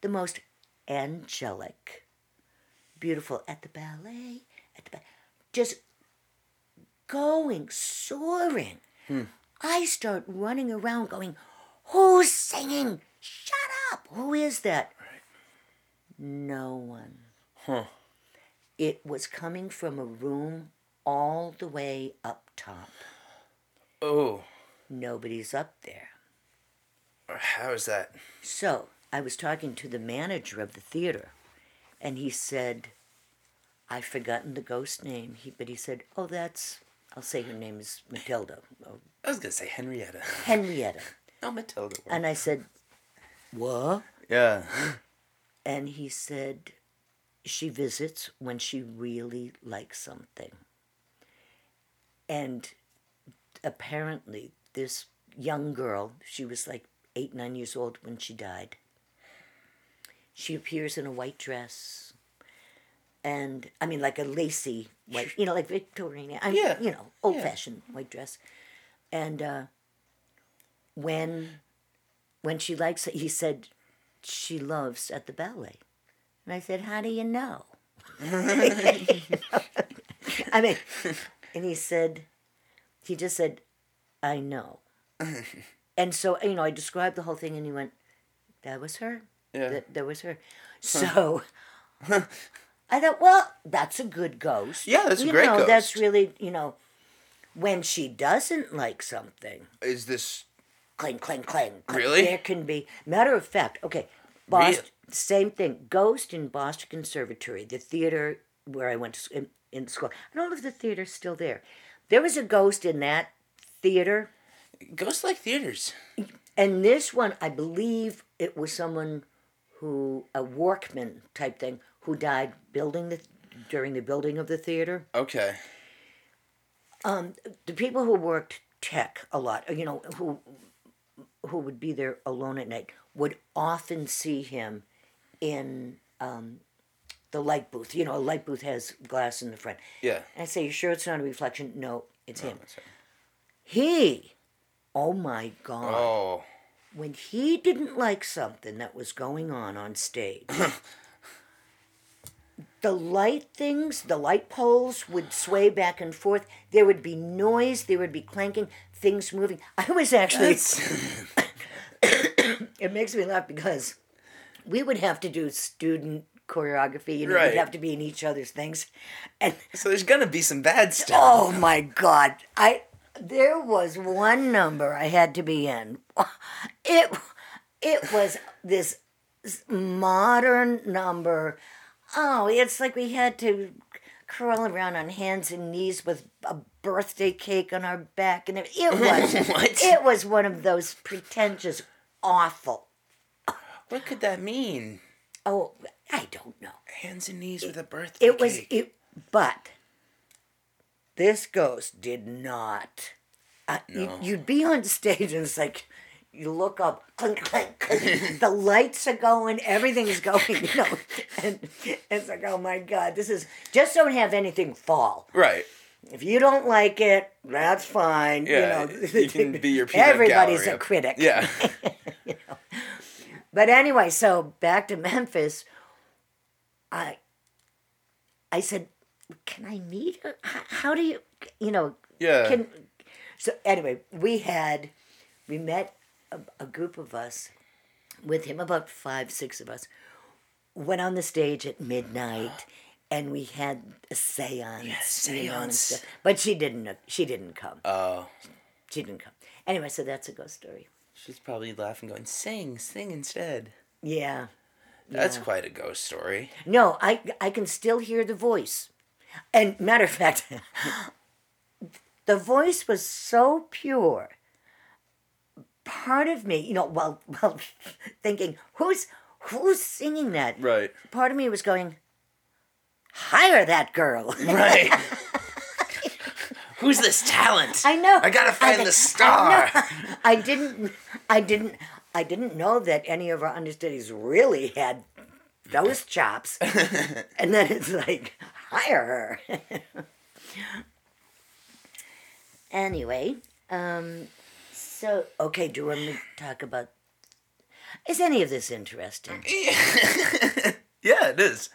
the most angelic beautiful at the ballet, at the ba- just going, soaring. Hmm. I start running around going, Who's singing? Shut up! Who is that? No one. Huh. It was coming from a room all the way up top. Oh, Nobody's up there. how is that? So I was talking to the manager of the theater, and he said, I've forgotten the ghost name. He, but he said, Oh, that's, I'll say her name is Matilda, oh, I was gonna say Henrietta. Henrietta. Oh, Matilda. worked. And I said, What? yeah. And he said, she visits when she really likes something. And apparently, this young girl, she was like eight, nine years old when she died. She appears in a white dress. And I mean, like a lacy white, you know, like Victorian, I Yeah. you know, old fashioned white dress. And uh, when when she likes it, he said she loves at the ballet. And I said, How do you know? I mean, and he said, he just said, I know. and so, you know, I described the whole thing and he went, That was her. Yeah. That, that was her. So I thought, well, that's a good ghost. Yeah, that's a you great know, That's really, you know, when she doesn't like something, Is this clang, clang, clang. clang. Really? There can be. Matter of fact, okay, Boston, same thing. Ghost in Boston Conservatory, the theater where I went to, in, in school. I don't know if the theater's still there. There was a ghost in that theater, Ghosts like theaters? and this one, I believe it was someone who, a workman type thing, who died building the during the building of the theater. Okay. Um, the people who worked tech a lot, you know, who who would be there alone at night, would often see him in um, the light booth. You know, a light booth has glass in the front. Yeah. And I say, "You sure it's not a reflection?" No, it's him. that's right. He, oh my God, Oh. When he didn't like something that was going on on stage. The light things, the light poles would sway back and forth. There would be noise, there would be clanking, things moving. I was actually, it makes me laugh because we would have to do student choreography, you know, Right. we'd have to be in each other's things. And so there's gonna be some bad stuff. Oh my God! I there was one number I had to be in. It it was this modern number. Oh, it's like we had to crawl around on hands and knees with a birthday cake on our back, and it, it was What? it was one of those pretentious, awful. What could that mean? Oh, I don't know. Hands and knees with a birthday It was cake. it, but this ghost did not. Uh, you, No. you'd be on stage and it's like you look up, clink, clink, clink, the lights are going, everything's going, you know, and it's like, oh my god, this is just don't have anything fall. Right. If you don't like it, that's fine. Yeah. you know, You can be your everybody's gallery. a critic. Yeah. you know? But anyway, so back to Memphis. I I said, "Can I meet her? How, how do you, you know, Yeah. can?" So anyway, we had we met a, a group of us with him, about five, six of us. Went on the stage at midnight, and we had a séance. Yes, you know, séance. But she didn't. She didn't come. Oh. She didn't come. Anyway, so that's a ghost story. She's probably laughing, going, "Sing, sing instead." Yeah. That's Yeah. quite a ghost story. No, I I can still hear the voice. And matter of fact, the voice was so pure. Part of me, you know, while while thinking, who's who's singing that? Right. Part of me was going, hire that girl. Right. Who's this talent? I know. I gotta find I- the star. I. I didn't. I didn't. I didn't know that any of our understudies really had those chops. and then it's like, hire her. anyway, um, so okay. Do you want me to talk about? Is any of this interesting? yeah, it is.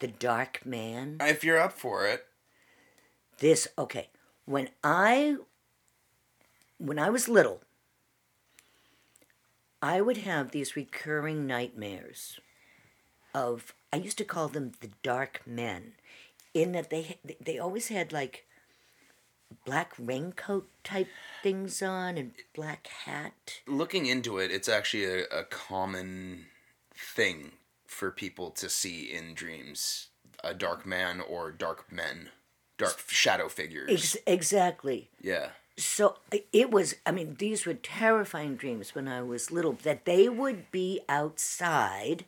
The Dark Man. If you're up for it. this okay when i when i was little i would have these recurring nightmares of i used to call them the dark men in that they they always had like black raincoat type things on and black hat Looking into it, it's actually a, a common thing for people to see in dreams. A dark man or dark men. Dark shadow figures. Ex- exactly yeah. so it was i mean these were terrifying dreams when i was little that they would be outside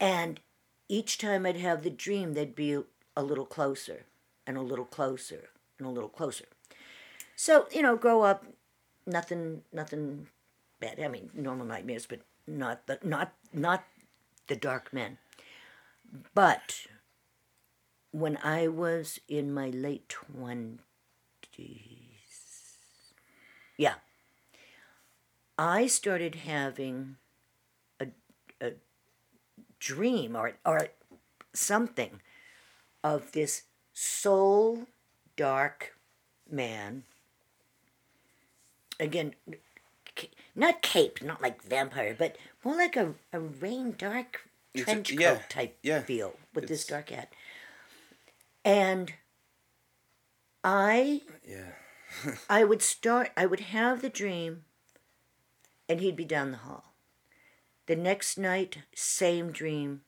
and each time I'd have the dream, they'd be a little closer and a little closer and a little closer. So, you know, grow up, nothing, nothing bad. I mean, normal nightmares, but not the, not, not the dark men. But when I was in my late 20s, yeah, I started having dream or, or something of this soul dark man. Again, not cape, not like vampire, but more like a, a rain dark trench coat yeah, type yeah. feel with this dark hat. And I Yeah. I would start, I would have the dream, and he'd be down the hall. The next night, same dream,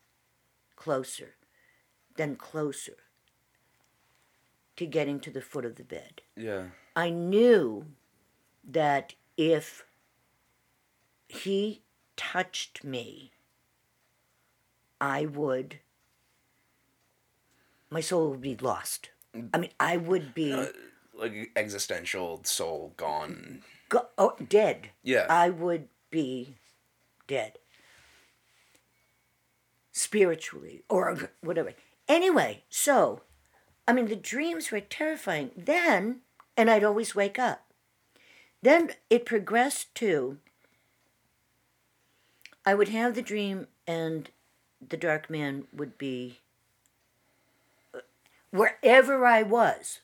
closer, then closer to getting to the foot of the bed. Yeah. I knew that if he touched me, I would, my soul would be lost. I mean, I would be. Uh, like existential soul gone. go- oh, dead. Yeah. I would be dead. Spiritually or whatever. Anyway, so, I mean, the dreams were terrifying. Then, and I'd always wake up. Then it progressed to I would have the dream, and the dark man would be uh, wherever I was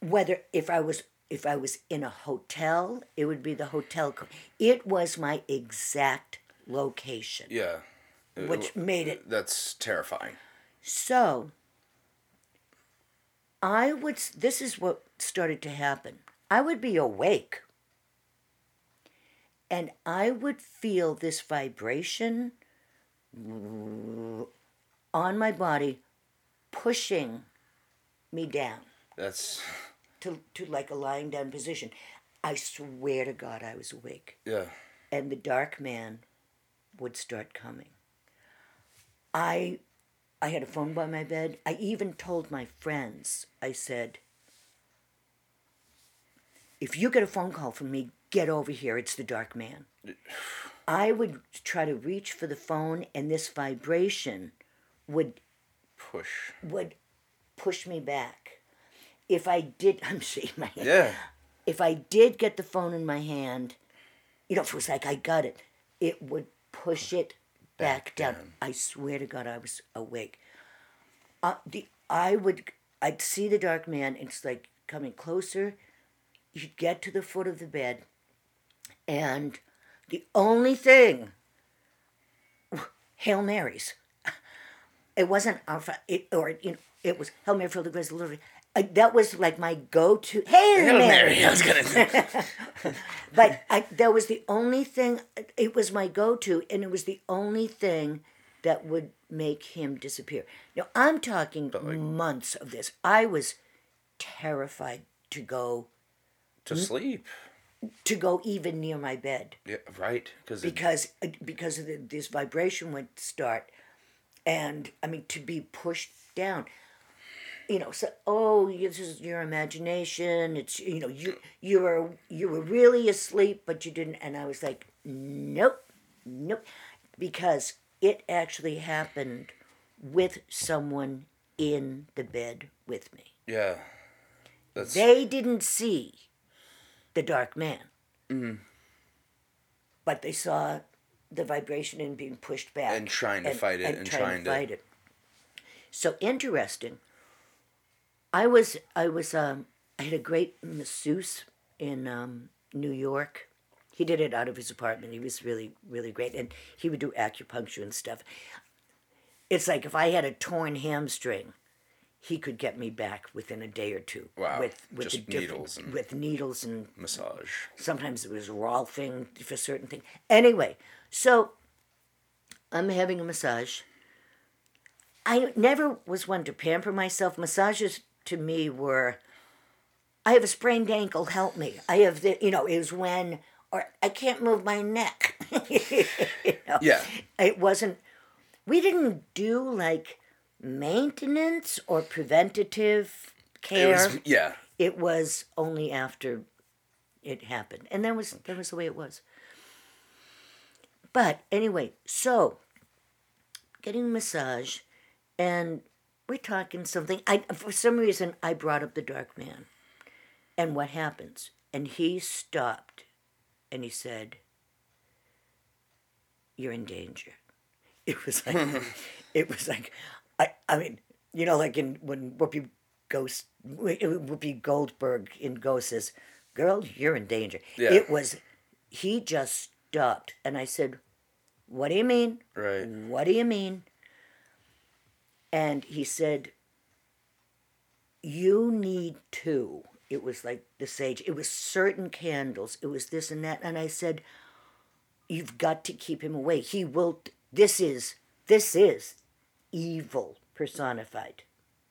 whether if I was if I was in a hotel, it would be the hotel. It was my exact location, Yeah. Uh, which made it That's terrifying. so. I would. This is what started to happen. I would be awake, and I would feel this vibration on my body, pushing me down. That's to, to like a lying down position. I swear to God I was awake. yeah. And the dark man would start coming. I I had a phone by my bed. I even told my friends, I said, if you get a phone call from me, get over here. It's the dark man. I would try to reach for the phone and this vibration would Push. would push me back. If I did, I'm shaking my head. Yeah. If I did get the phone in my hand, you know, if it was like I got it, it would push it back, Back down. down. I swear to God, I was awake. Uh, the I would, I'd see the dark man. It's like coming closer. You'd get to the foot of the bed, and the only thing, Hail Marys. It wasn't our, fa- it, or you know, it was Hail Mary, filled with grace, the Lord. Uh, that was like my go-to. Hail, Hail Mary. Mary. I was gonna. But I, that was the only thing. It was my go-to, and it was the only thing that would make him disappear. Now I'm talking months of this. I was terrified to go to sleep. to go even near my bed Yeah. Right. Because because because of the, this vibration would start, and I mean to be pushed down. You know, so oh, this is your imagination. It's you know you you were you were really asleep, but you didn't. And I was like, nope, nope, because it actually happened with someone in the bed with me. yeah. That's They didn't see the dark man. Mm-hmm. But they saw the vibration and being pushed back. And trying to fight it and trying to- fight it. So interesting. I was I was um I had a great masseuse in um, New York. He did it out of his apartment. He was really really great, and he would do acupuncture and stuff. It's like if I had a torn hamstring, he could get me back within a day or two. Wow, With with just the needles and- with needles and massage. sometimes it was Rolfing for certain things. Anyway, so I'm having a massage. I never was one to pamper myself. Massages to me were, I have a sprained ankle, help me. I have the, you know, it was when, or I can't move my neck. You know? Yeah. It wasn't, we didn't do like maintenance or preventative It care. was yeah. it was only after it happened and that was that was the way it was but anyway so getting massage and we're talking something. I for some reason i brought up the dark man and what happens. And he stopped and he said you're in danger. It was like it was like i i mean you know like in when whoopi ghost whoopi goldberg in ghost says girl you're in danger. Yeah. it was he just stopped. And i said what do you mean? Right. what do you mean and he said you need to. It was like the sage. It was certain candles. It was this and that. And i said you've got to keep him away. He will this is this is evil personified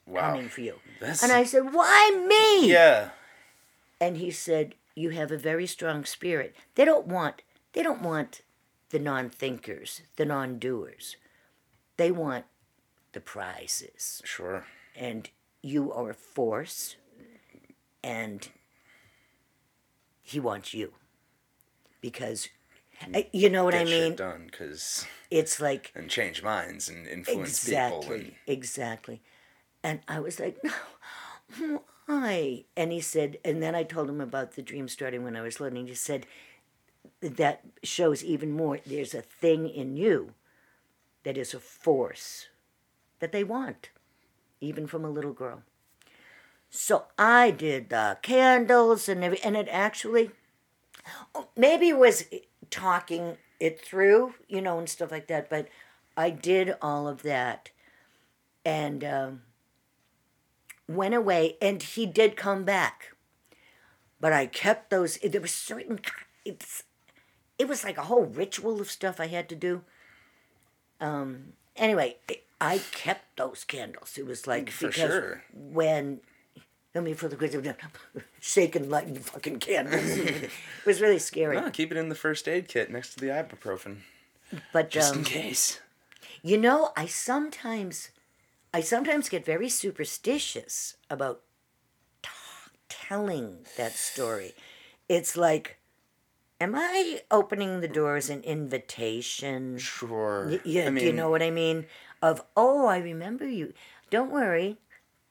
Wow. coming for you. That's and i said why me? Yeah. and he said you have a very strong spirit. They don't want they don't want the non-thinkers the non-doers. They want the prizes. Sure. and you are a force and he wants you. Because uh, you know what i mean? shit done because it's like and change minds and influence exactly people and exactly. And i was like no why? And he said and then i told him about the dream starting when i was and he said that shows even more. There's a thing in you that is a force that they want even from a little girl so i did the candles and every and it actually oh, maybe was talking it through, you know, and stuff like that. But I did all of that and um, went away, and he did come back. But I kept those. There was certain. It's. It was like a whole ritual of stuff I had to do. Um. Anyway, I kept those candles. It was like For because sure. when. I me for the question. Shaking lighting fucking candles. it was really scary. No, keep it in the first aid kit next to the ibuprofen, But just um, in case. You know, I sometimes, I sometimes get very superstitious about t- telling that story. It's like, am I opening the door as an invitation? Sure. Y- Yeah, I mean, do you know what I mean? Of oh, I remember you. Don't worry,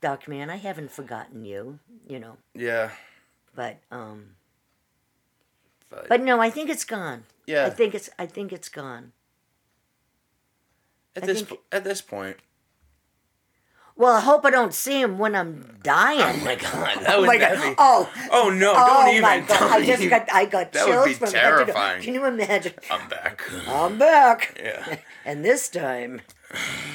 Dark Man, I haven't forgotten you. You know, Yeah. but um, But, but no, I think it's gone. yeah. I think it's I think it's gone. at I this think- at this point. Well, I hope I don't see him when I'm dying. Oh my god. That Oh would my god! be- Oh, Oh no! oh don't even. my god! I just even- got I got That would chills be from head to toe. terrifying. Can you imagine? I'm back. I'm back, Yeah. and this time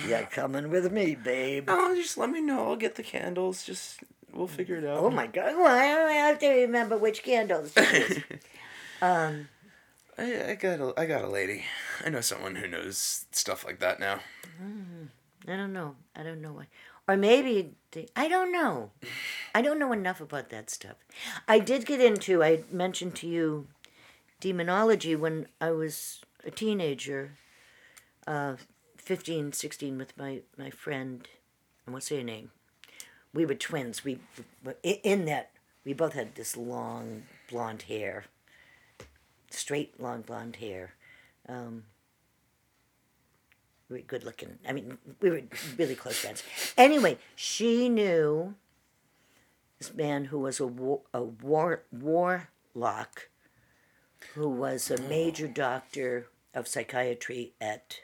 you're coming with me, babe. Oh, just let me know. I'll get the candles. Just we'll figure it out. Oh my god! Well, I don't have to remember which candles. um, I, I got a I got a lady. I know someone who knows stuff like that now. I don't know. I don't know why. Or maybe they, I don't know. I don't know enough about that stuff. I did get into. I mentioned to you demonology when I was a teenager, uh, 15, 16, with my my friend. I won't say her name. We were twins. We in that we both had this long blonde hair, straight long blonde hair. Um, we were good looking. I mean, we were really close friends. Anyway, she knew this man who was a war, a war warlock, who was a major doctor of psychiatry at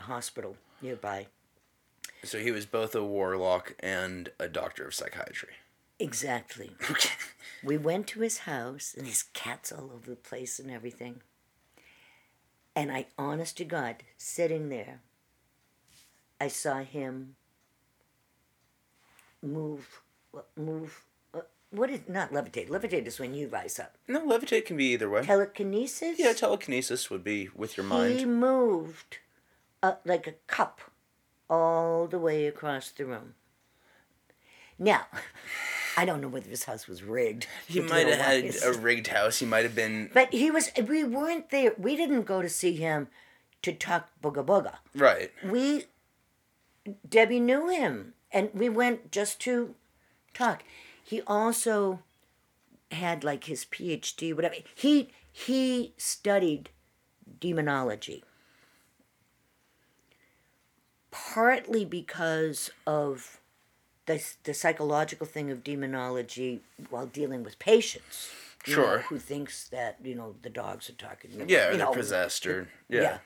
hospital nearby. So he was both a warlock and a doctor of psychiatry. Exactly. Okay. We went to his house, and his cats all over the place and everything. And I, honest to God, sitting there, I saw him move, move. uh, What is not levitate? Levitate is when you rise up. No, levitate can be either way. Telekinesis. Yeah, telekinesis would be with your mind. He moved uh, like a cup all the way across the room. Now, I don't know whether his house was rigged. He might have had a rigged house. He might have been. But he was. We weren't there. We didn't go to see him to talk booga booga. Right. We, Debbie knew him, and we went just to talk. He also had like his PhD, whatever. He he studied demonology. Partly because of the, the psychological thing of demonology while dealing with patients. you know, Sure. who thinks that, you know, the dogs are talking. Yeah, you they're know, possessed or yeah. yeah.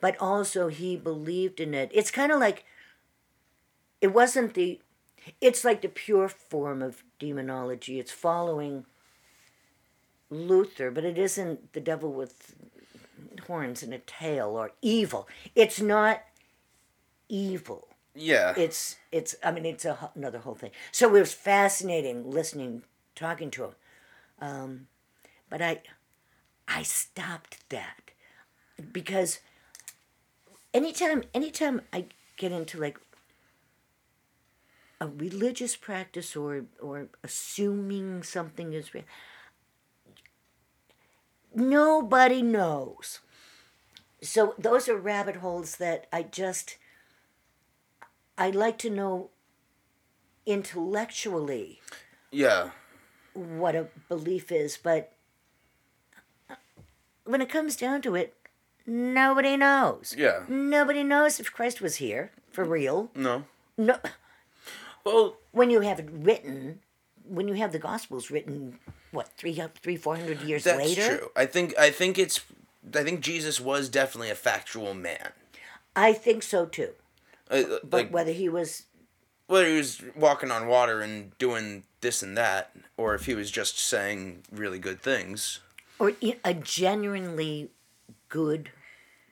But also he believed in it. It's kind of like it wasn't the it's like the pure form of demonology. It's following Luther, but it isn't the devil with horns and a tail or evil. It's not evil. Yeah. It's it's I mean it's a, another whole thing. So it was fascinating listening, talking to him. Um, but I I stopped that because anytime anytime I get into like a religious practice or or assuming something is real, nobody knows. So those are rabbit holes that I just I like to know intellectually yeah. what a belief is, but when it comes down to it, nobody knows. Yeah. Nobody knows if Christ was here for real. No. No, Well, when you have it written, when you have the Gospels written, what three, three, four hundred years that's later? That's true. I think I think it's I think Jesus was definitely a factual man. I think so too. Uh, But like whether he was, whether he was walking on water and doing this and that, or if he was just saying really good things. or a genuinely good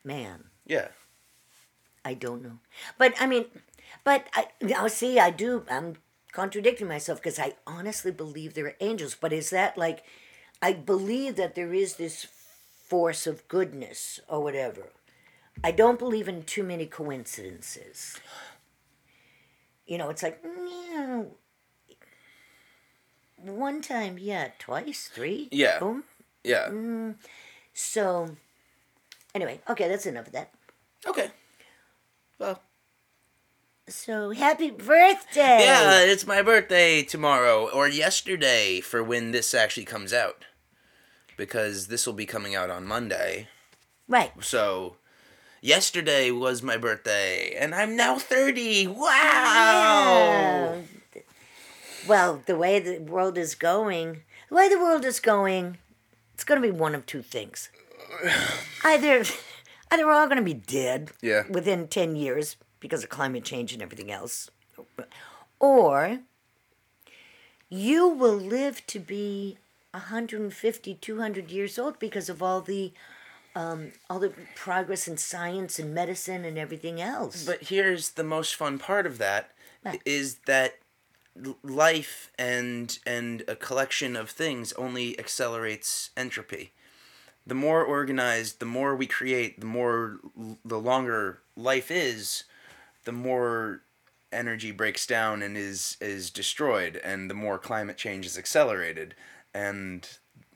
man, Yeah. I don't know. But I mean, but I now see I do I'm contradicting myself because I honestly believe there are angels. But is that like I believe that there is this force of goodness or whatever. I don't believe in too many coincidences. You know, it's like yeah, one time, yeah, twice, three, Yeah. boom. Yeah. Mm. So, anyway, okay, that's enough of that. Okay. Well. So happy birthday! Yeah, it's my birthday tomorrow or yesterday for when this actually comes out. Because this will be coming out on Monday. Right. So yesterday was my birthday and I'm now 30. Wow. Yeah. Well, the way the world is going, the way the world is going, it's going to be one of two things. Either, either we're all going to be dead Yeah. within 10 years because of climate change and everything else, or you will live to be 150, 200 years old because of all the um, all the progress in science and medicine and everything else. But here's the most fun part of that What? is that life and and a collection of things only accelerates entropy. The more organized, the more we create, the more the longer life is, the more energy breaks down and is is destroyed and the more climate change is accelerated. And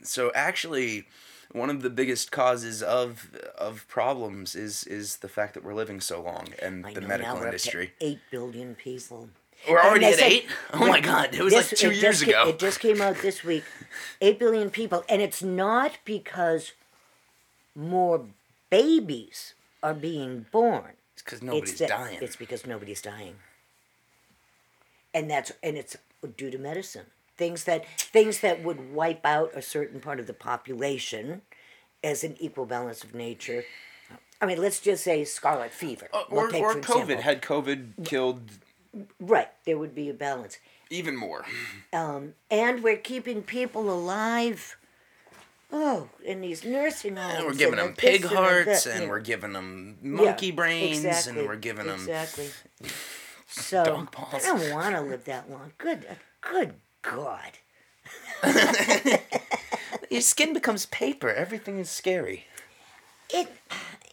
so actually one of the biggest causes of of problems is is the fact that we're living so long and I the know, medical now we're up to industry. Eight billion people. We're already at said- eight? Oh my God, it was like two years just ca- ago. it just came out this week. Eight billion people, and it's not because more babies are being born. It's because nobody's it's that- dying. It's because nobody's dying. And that's and it's due to medicine. Things that things that would wipe out a certain part of the population as an equal balance of nature. I mean, let's just say scarlet fever. Uh, We'll or take, or COVID. example. Had COVID killed Right, there would be a balance. even more. Um, and we're keeping people alive. Oh, in these nursing homes. And we're giving them pig and hearts, and yeah. we're giving them Yeah, monkey brains, exactly, and we're giving them. exactly. So I don't want to live that long. Good, good God. Your skin becomes paper. Everything is scary. It,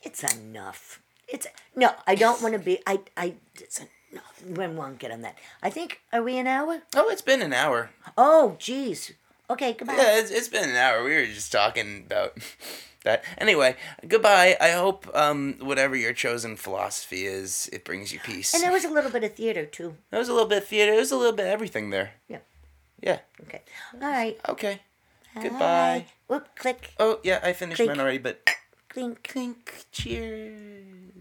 it's enough. It's no. I don't want to be. I. I. It's enough. We won't get on that. I think. Are we an hour? Oh, it's been an hour. Oh, jeez. Okay. Goodbye. Yeah, it's, it's been an hour. We were just talking about that. Anyway, goodbye. I hope um, whatever your chosen philosophy is, it brings you peace. And there was a little bit of theater too. There was a little bit of theater. There was a little bit of everything there. Yeah. Yeah. Okay. All right. Okay. Goodbye. Whoop, click. Oh, yeah, I finished Click. mine already, but Clink. clink, cheers.